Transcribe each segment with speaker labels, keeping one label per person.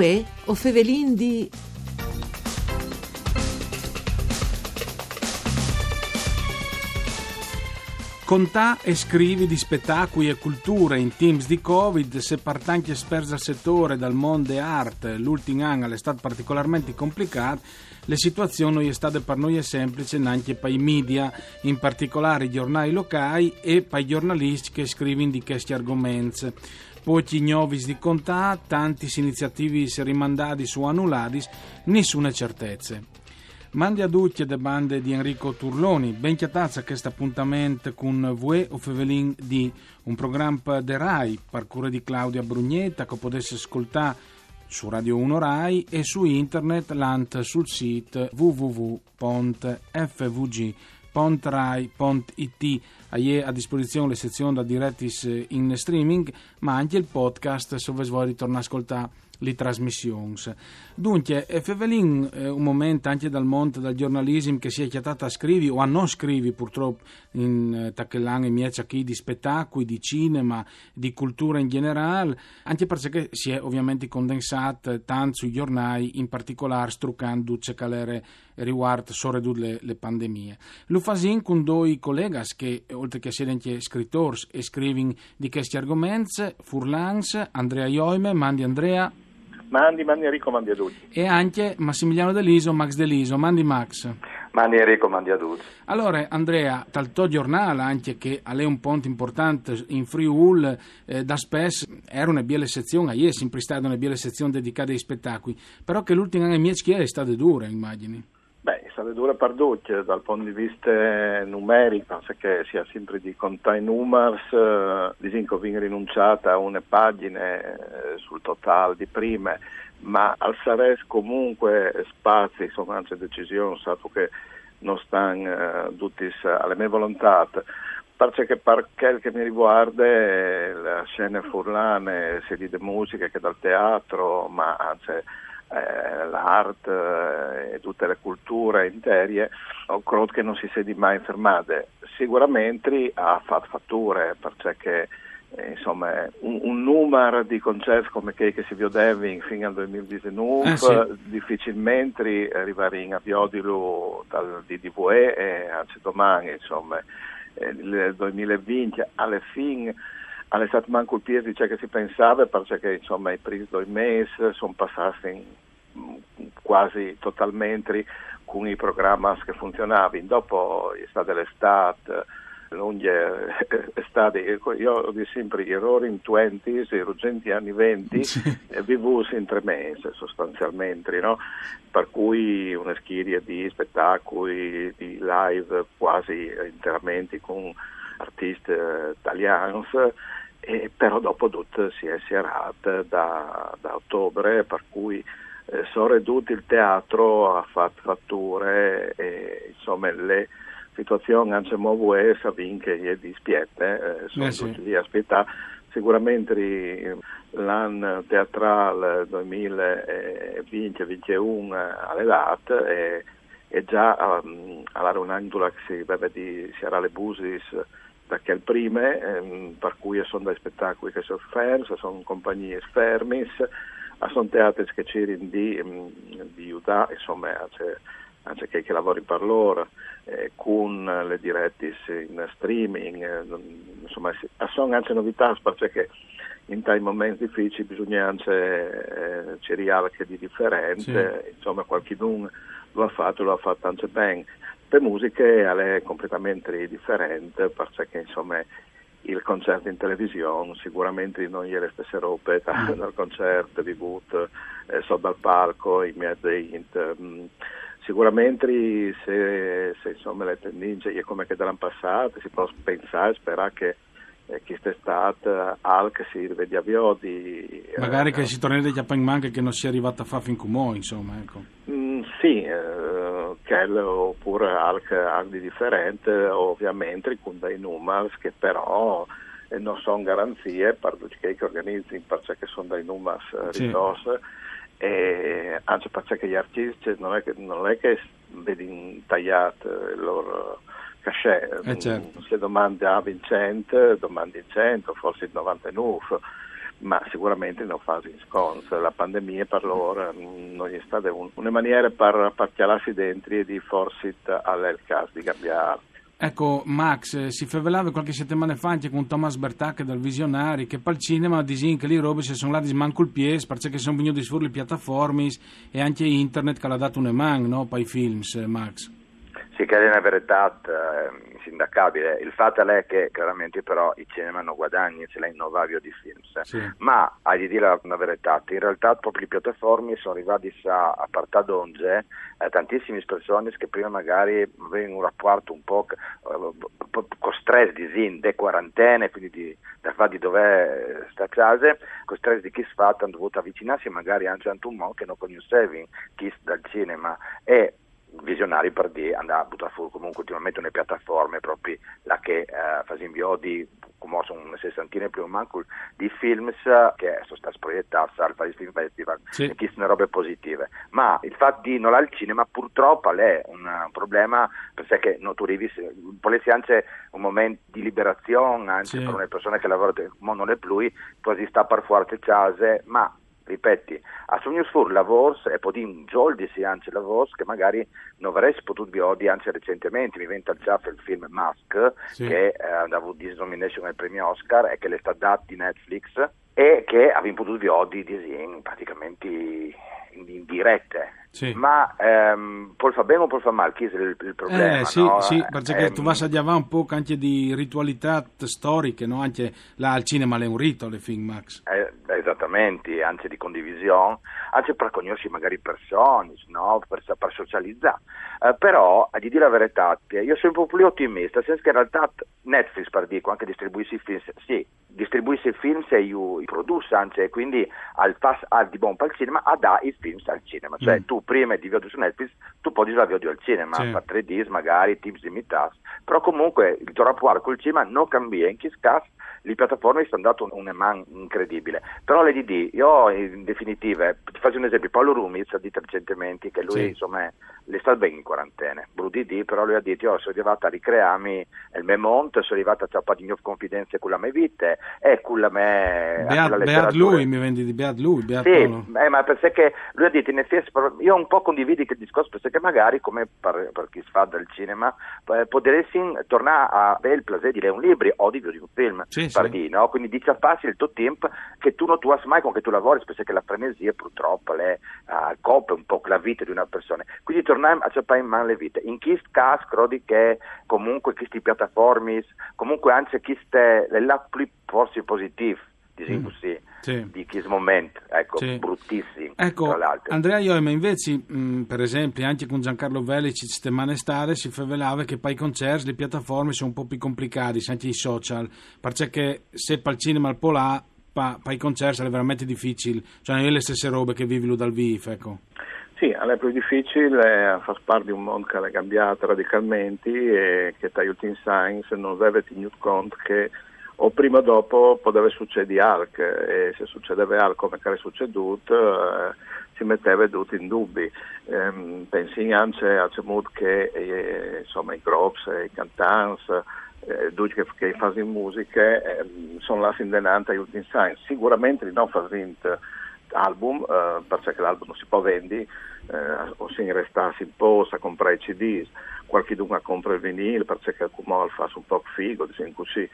Speaker 1: Uè, o fevelin di...
Speaker 2: Contà e scrivi di spettacoli e culture in teams di Covid, se partanti esperti al settore dal mondo arte, l'ultimo anno è stato particolarmente complicato, le situazioni non è stata per noi semplice neanche per i media, in particolare i giornali locali e per i giornalisti che scrivono di questi argomenti. Pochi novis di contà, tanti iniziativi rimandati su annullati, nessuna certezze. Mandi a tutti le bande di Enrico Turloni, ben chiatazza questo appuntamento con Vue o Fevelin di un programma de RAI, parcure di Claudia Brugnetta, che potesse ascoltare su Radio 1 RAI e su internet lant sul sito www.fvg.rai.it hai a disposizione le sezioni da direttis in streaming ma anche il podcast se vuoi ritornare a ascoltare le trasmissioni. Dunque, Fevelin, eh, un momento anche dal mondo del giornalismo che si è chiatata a scrivi o a non scrivi purtroppo in eh, Tachellan e Mieccia di spettacoli, di cinema, di cultura in generale, anche perché si è ovviamente condensato tanto sui giornali, in particolare struccando calere riguardo soprattutto le, le pandemie. Lo fasin con due colleghi che, oltre che essere anche scrittori e scrivono di questi argomenti, Furlans, Andrea Ioime, Mandi Andrea.
Speaker 3: Mandi, mandi Enrico, mandi a tutti.
Speaker 2: E anche Massimiliano Deliso, Max Deliso. Mandi Max.
Speaker 3: Mandi Enrico, mandi a tutti.
Speaker 2: Allora, Andrea, tal tuo giornale, anche che è un ponte importante in Friul, eh, da spesso era una bella sezione, ieri è sempre stata una bella sezione dedicata ai spettacoli, però che l'ultima anno mia è stata dura, immagini.
Speaker 3: Beh, è stata dura per tutti, dal punto di vista numerico, penso che sia sempre di contare i numeri, eh, disinco viene rinunciata a una pagina eh, sul totale di prime, ma al Sares comunque spazi, insomma, anche decisioni, stato che non stanno eh, tutti alle mie volontà. Perché per quel che mi riguarda le scene furlane, sia di musica che dal teatro, ma anzi eh, l'arte e tutte le culture interie, credo che non si sia mai fermate. Sicuramente ha fatto fatture, perché eh, insomma, un, un, numero di concerti come quelli che si vedevi fino al 2019 eh sì. difficilmente arriverà a Biodilo dal DDVE e anzi domani, insomma, eh, il 2020 alla fine alle state manco il piede che si pensava perché insomma i primi due mesi sono passati quasi totalmente con i programmi che funzionavano. Dopo è stata l'estate, lunghe estate, io ho sempre errori in 20, urgenti anni 20 sì. e vivo in tre mesi sostanzialmente, no? per cui una schiera di spettacoli, di live quasi interamente con artisti italiani e però dopo tutto si è serata da, da ottobre per cui eh, sono ridotti il teatro ha fatto fatture e insomma le situazioni anche muove sapin che gli dispiette eh, sono eh sì. lì a aspettare sicuramente l'anno teatrale 2020-2021 alle date e, e già um, alla Runangula che si vede di Sierra Le Busis che il prime, ehm, per cui sono dei spettacoli che sono fermi, sono compagnie fermi, sono teatri che c'erano di, mm, di aiutare, insomma, chi che lavori per loro, eh, con le dirette in streaming, eh, insomma, sono anche novità perché in tali momenti difficili bisogna anche eh, cercare che di differente, sì. insomma, qualcuno lo ha fatto, lo ha fatto anche bene le musiche è completamente differente perché insomma il concerto in televisione sicuramente non è le stesse robe dal, dal concerto di boot eh, sotto al palco in mezzo int mm, sicuramente se, se insomma le tendenze è come che dall'anno passato si può pensare sperare che eh, chi è stato al che si rivede a Viodi
Speaker 2: magari eh, che si torni degli appanimani che non sia arrivato a fare fin come insomma ecco.
Speaker 3: mm, sì eh, Kell oppure anche differenti, ovviamente con dei numeri che però eh, non sono garanzie per che organizzano perché sono dei numeri eh, sì. ridotti e anche perché gli artisti non è che, non è che vedi tagliato il loro cachet,
Speaker 2: eh certo.
Speaker 3: se domandi a Vincente, domandi in 100, forse il 99 ma sicuramente non fa in scons. La pandemia per loro non è stata un, una maniera per, chiararsi dentro e di forse al caso di cambiare.
Speaker 2: Ecco, Max, eh, si favelava qualche settimana fa anche con Thomas Bertacche dal Visionari che per il cinema disin che lì robe si sono là di smanco il piede perché sono venuti fuori le piattaforme e anche internet che l'ha dato un eman no, per i film, eh, Max.
Speaker 4: Sì, una verità eh, insindacabile. Il fatto è che chiaramente però i cinema non guadagnano se lei via di film. Sì. Ma a di dire una verità, in realtà proprio le piattaforme sono arrivate a, partire d'onge eh, tantissime persone che prima magari avevano un rapporto un po' eh, con stress di zin, de quarantene, quindi di, da fare di dove sta casa, con stress di chi fa, hanno dovuto avvicinarsi magari anche a un mondo che non conoscevi chi dal cinema e visionari per dire andare a buttare fuori comunque ultimamente una piattaforme proprio la che eh, fa invio di come sono una sessantina più o meno di film che sono stati proiettati al Paris Film Festival sì. e che sono robe positive ma il fatto di non al cinema purtroppo è un, un problema perché non tu arrivi volessi anche un momento di liberazione anche sì. per le persone che lavorano non è più così sta per forte case ma ripeti, a sogno sfur lavors e poi in giorni si anche lavors che magari non avresti potuto vedere anche recentemente, mi venta ciaffo il film Mask sì. che eh, andava di nomination al premio Oscar e che le sta dato di Netflix e che avevo potuto vedere di praticamente in, dirette sì. Ma ehm, poi fa bene o poi fa male? Chi è il, il problema?
Speaker 2: Eh, sì,
Speaker 4: no?
Speaker 2: sì, perché ehm, tu vas a dire un po' anche di ritualità storiche, no? anche là al cinema è un rito, le film Max.
Speaker 4: Eh, esattamente, anche di condivisione, anche per conoscere magari persone, no? per, per socializzare. Eh, però, a dire la verità, io sono un po' più ottimista, nel senso che in realtà Netflix, per dire, anche distribuisce i film, sì, distribuisce i film se io i produce, anzi, quindi al, fas, al di per il cinema, a dare i film al cinema, cioè mm. tu prima di vedere su Netflix, tu puoi dire vedo al cinema, sì. fa 3D, magari, tips limitati, però comunque il tuo rapporto col cinema non cambia, in che caso le piattaforme stanno dando un, un man incredibile, però le DD, io in definitiva, ti faccio un esempio, Paolo Rumiz ha detto recentemente che lui sì. insomma le sta bene in quarantena, BruDD, però lui ha detto io sono arrivato a ricrearmi il mio mondo, sono arrivato a ciappare di nuove confidenze con la mia vita e con la mia...
Speaker 2: Beat, beat lui, mi vendi di Beat lui, Beat
Speaker 4: Sì, eh, ma perché lui ha detto in effetti, io un po' condividi il discorso perché magari come per, per chi fa del cinema eh, potresti tornare a avere il piacere di leggere un libro o di vedere un film sì, per sì. No? quindi dice a passi il tuo tempo che tu non tu hai mai con che tu lavori perché la frenesia purtroppo le uh, copre un po' la vita di una persona quindi torniamo a ciappare in mano le vite in questo caso credo che comunque queste piattaforme comunque anche queste le la più forse positive diciamo mm. così sì. di questo momento, ecco, sì. bruttissimi.
Speaker 2: Ecco, Andrea Ioima invece, mh, mm, per esempio, anche con Giancarlo Velici, settimane stare, si favelava che poi i concerti, le piattaforme sono un po' più complicate, anche i social, perché se per il cinema al polà, per i concerti è veramente difficile, cioè non è le stesse robe che vivi dal VIF, ecco.
Speaker 3: Sì, è più difficile far parte di un mondo che è cambiato radicalmente e che tra gli ultimi science non aveva tenuto conto che o prima o dopo poteva succedere altro e se succedeva altro come è succeduto eh, si metteva tutto in dubbi. Ehm, pensi anche al che eh, insomma, i groups, i cantanti, eh, che, che fanno musica eh, sono là in denante agli ultimi sign. Sicuramente non fanno album eh, perché l'album non si può vendere eh, o si restassi in posta a comprare i CD qualche dunque compra il vinile perché Kumol fa un po' figo diciamo così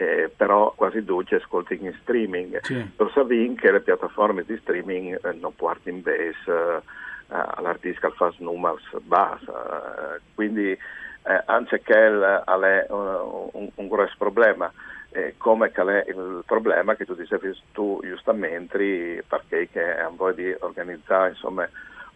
Speaker 3: eh, però quasi tutti ascoltano in streaming. Sì. Lo sapete che le piattaforme di streaming eh, non portano in base eh, all'artista che fa numeri bassi, eh, quindi eh, anche che è un, un, un grosso problema. Eh, come è il problema che tu dicevi tu giustamente perché che è un po' di organizzare insomma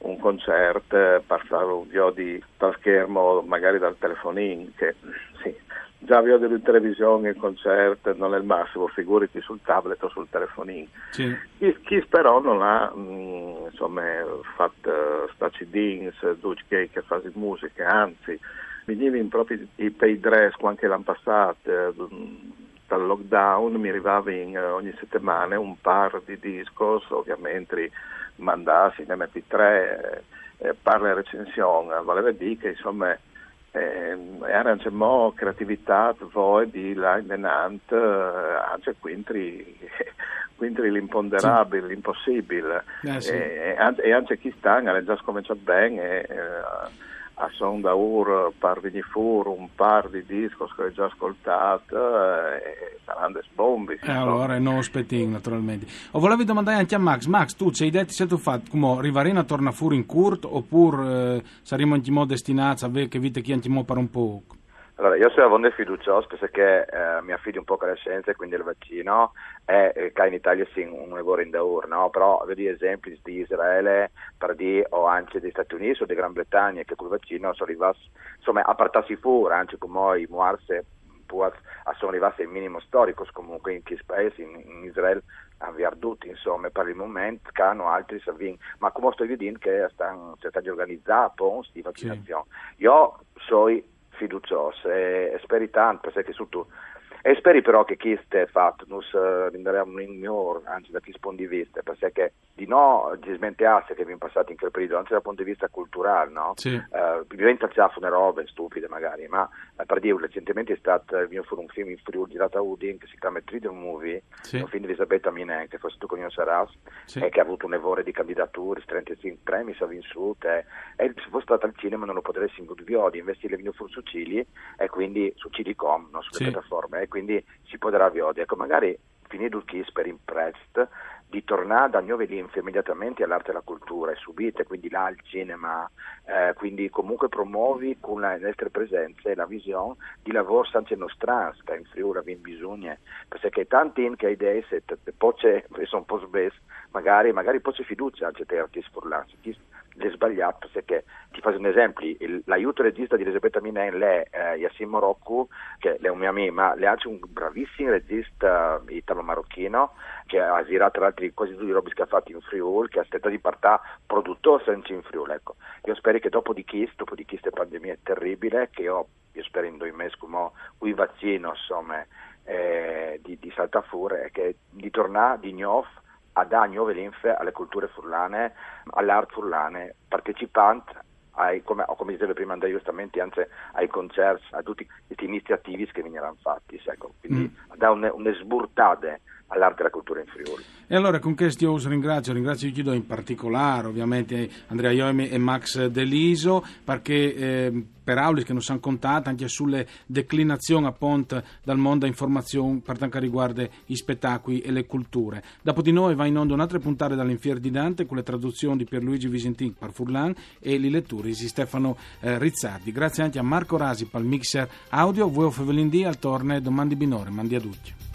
Speaker 3: un concerto per fare un di, dal schermo magari dal telefonino che sì, già vedo in televisione il concerto non è il massimo, figurati sul tablet o sul telefonino. Sì. Chi, chi, però non ha mh, mm, insomma, fatto uh, stacci dins, che, che fa musica, anzi, venivano proprio i pay dress anche l'anno passato, uh, dal lockdown mi arrivavano uh, ogni settimana un par di discos, ovviamente mandati in MP3, eh, eh, parla recensione, voleva dire che insomma eh, era anche mo creatività voi di là in denant, eh, anche quindi quindi l'imponderabile, sì. l'impossibile. Eh, sì. e, e, anche chi sta, ha già cominciato bene. E, a son da ur parvi di fur un par di discos che ho già ascoltato e saranno sbombi
Speaker 2: eh, allora non aspetting naturalmente. O volevi domandare anche a Max. Max tu ci hai detto se tu fai come Rivarina torna fuori in curt oppure eh, saremo anche destinati a vedere che vite chi anche per un po'
Speaker 4: Allora, io sono avonde fiducioso perché eh, mi affido un po' alle scienze, quindi il vaccino è eh, che in Italia sì, un lavoro in daur, no? però vedi esempi di Israele, per dire, o anche degli Stati Uniti o di Gran Bretagna che col vaccino sono arrivati, insomma, a partarsi fuori, anche come i muarse sono arrivati al minimo storico comunque in questi paesi, in, in Israele hanno tutti insomma per il momento che hanno altri savin ma come sto vedendo che stanno, si stanno organizzando di vaccinazione sì. io sono fiducioso e, e speri tanto perché tu e speri però che stia fatto non renderemo un ignoro, anzi da chi spondi vista, perché di no ci smentiasse che abbiamo passato in quel periodo, anche dal punto di vista culturale, no? Sì. Uh, diventa già una robe stupide magari, ma uh, per dire, recentemente è stato uh, un film in Friuli girato a Udin che si chiama Freedom Movie, sì. un film di Elisabetta Minen, che forse tu conosci Saras, sì. e che ha avuto un evore di candidature, 35 premi, si è vissuto, e, e se fosse stato al cinema non lo potresti in video, investire su Cili e quindi su Cilicom, no? sulle sì. piattaforme quindi si potrà vedere. Ecco, magari finito il kiss per imprest di tornare da nuove linfe immediatamente all'arte e alla cultura e subite, quindi là al cinema, eh, quindi comunque promuovi con le nostre presenze la visione di lavoro senza nostra, che in Friuli abbiamo bisogno, perché tanti che idee, se poi sono un po' sbes, magari, magari poi c'è fiducia anche te artisti furlanti, le sbagliato perché ti faccio un esempio l'aiuto regista di Elisabetta Minen è eh, Yassin Morocco che è un mio amico ma è anche un bravissimo regista italo-marocchino che ha girato tra l'altro quasi tutti i robi ha fatto in Friuli che aspetta di partire produttore senza in Friuli ecco. io spero che dopo di Kiss dopo di Kiss pandemia terribile che io, io spero in due mesi come un vaccino insomma eh, di, di saltafure e che di tornare di nuovo a dare nuove linfe alle culture furlane, all'arte furlane, partecipanti ai, come, come, dicevo prima Andrea giustamente, anzi ai concerti, a tutte queste iniziative che venivano fatti, ecco. quindi mm. da un, un'esburtade all'arte e alla cultura in Friuli.
Speaker 2: E allora con questo io ringrazio, ringrazio Guido in particolare, ovviamente Andrea Ioemi e Max Deliso, perché eh, per Aulis che non si hanno contato anche sulle declinazioni appunto dal mondo a informazione per quanto riguarda i spettacoli e le culture. Dopo di noi va in onda un'altra puntata dall'Infier di Dante con le traduzioni di Pierluigi Visentin per Furlan e le letture di Stefano eh, Rizzardi. Grazie anche a Marco Rasi per il mixer audio, voi Fevelin D al torne domandi binore, mandi a tutti.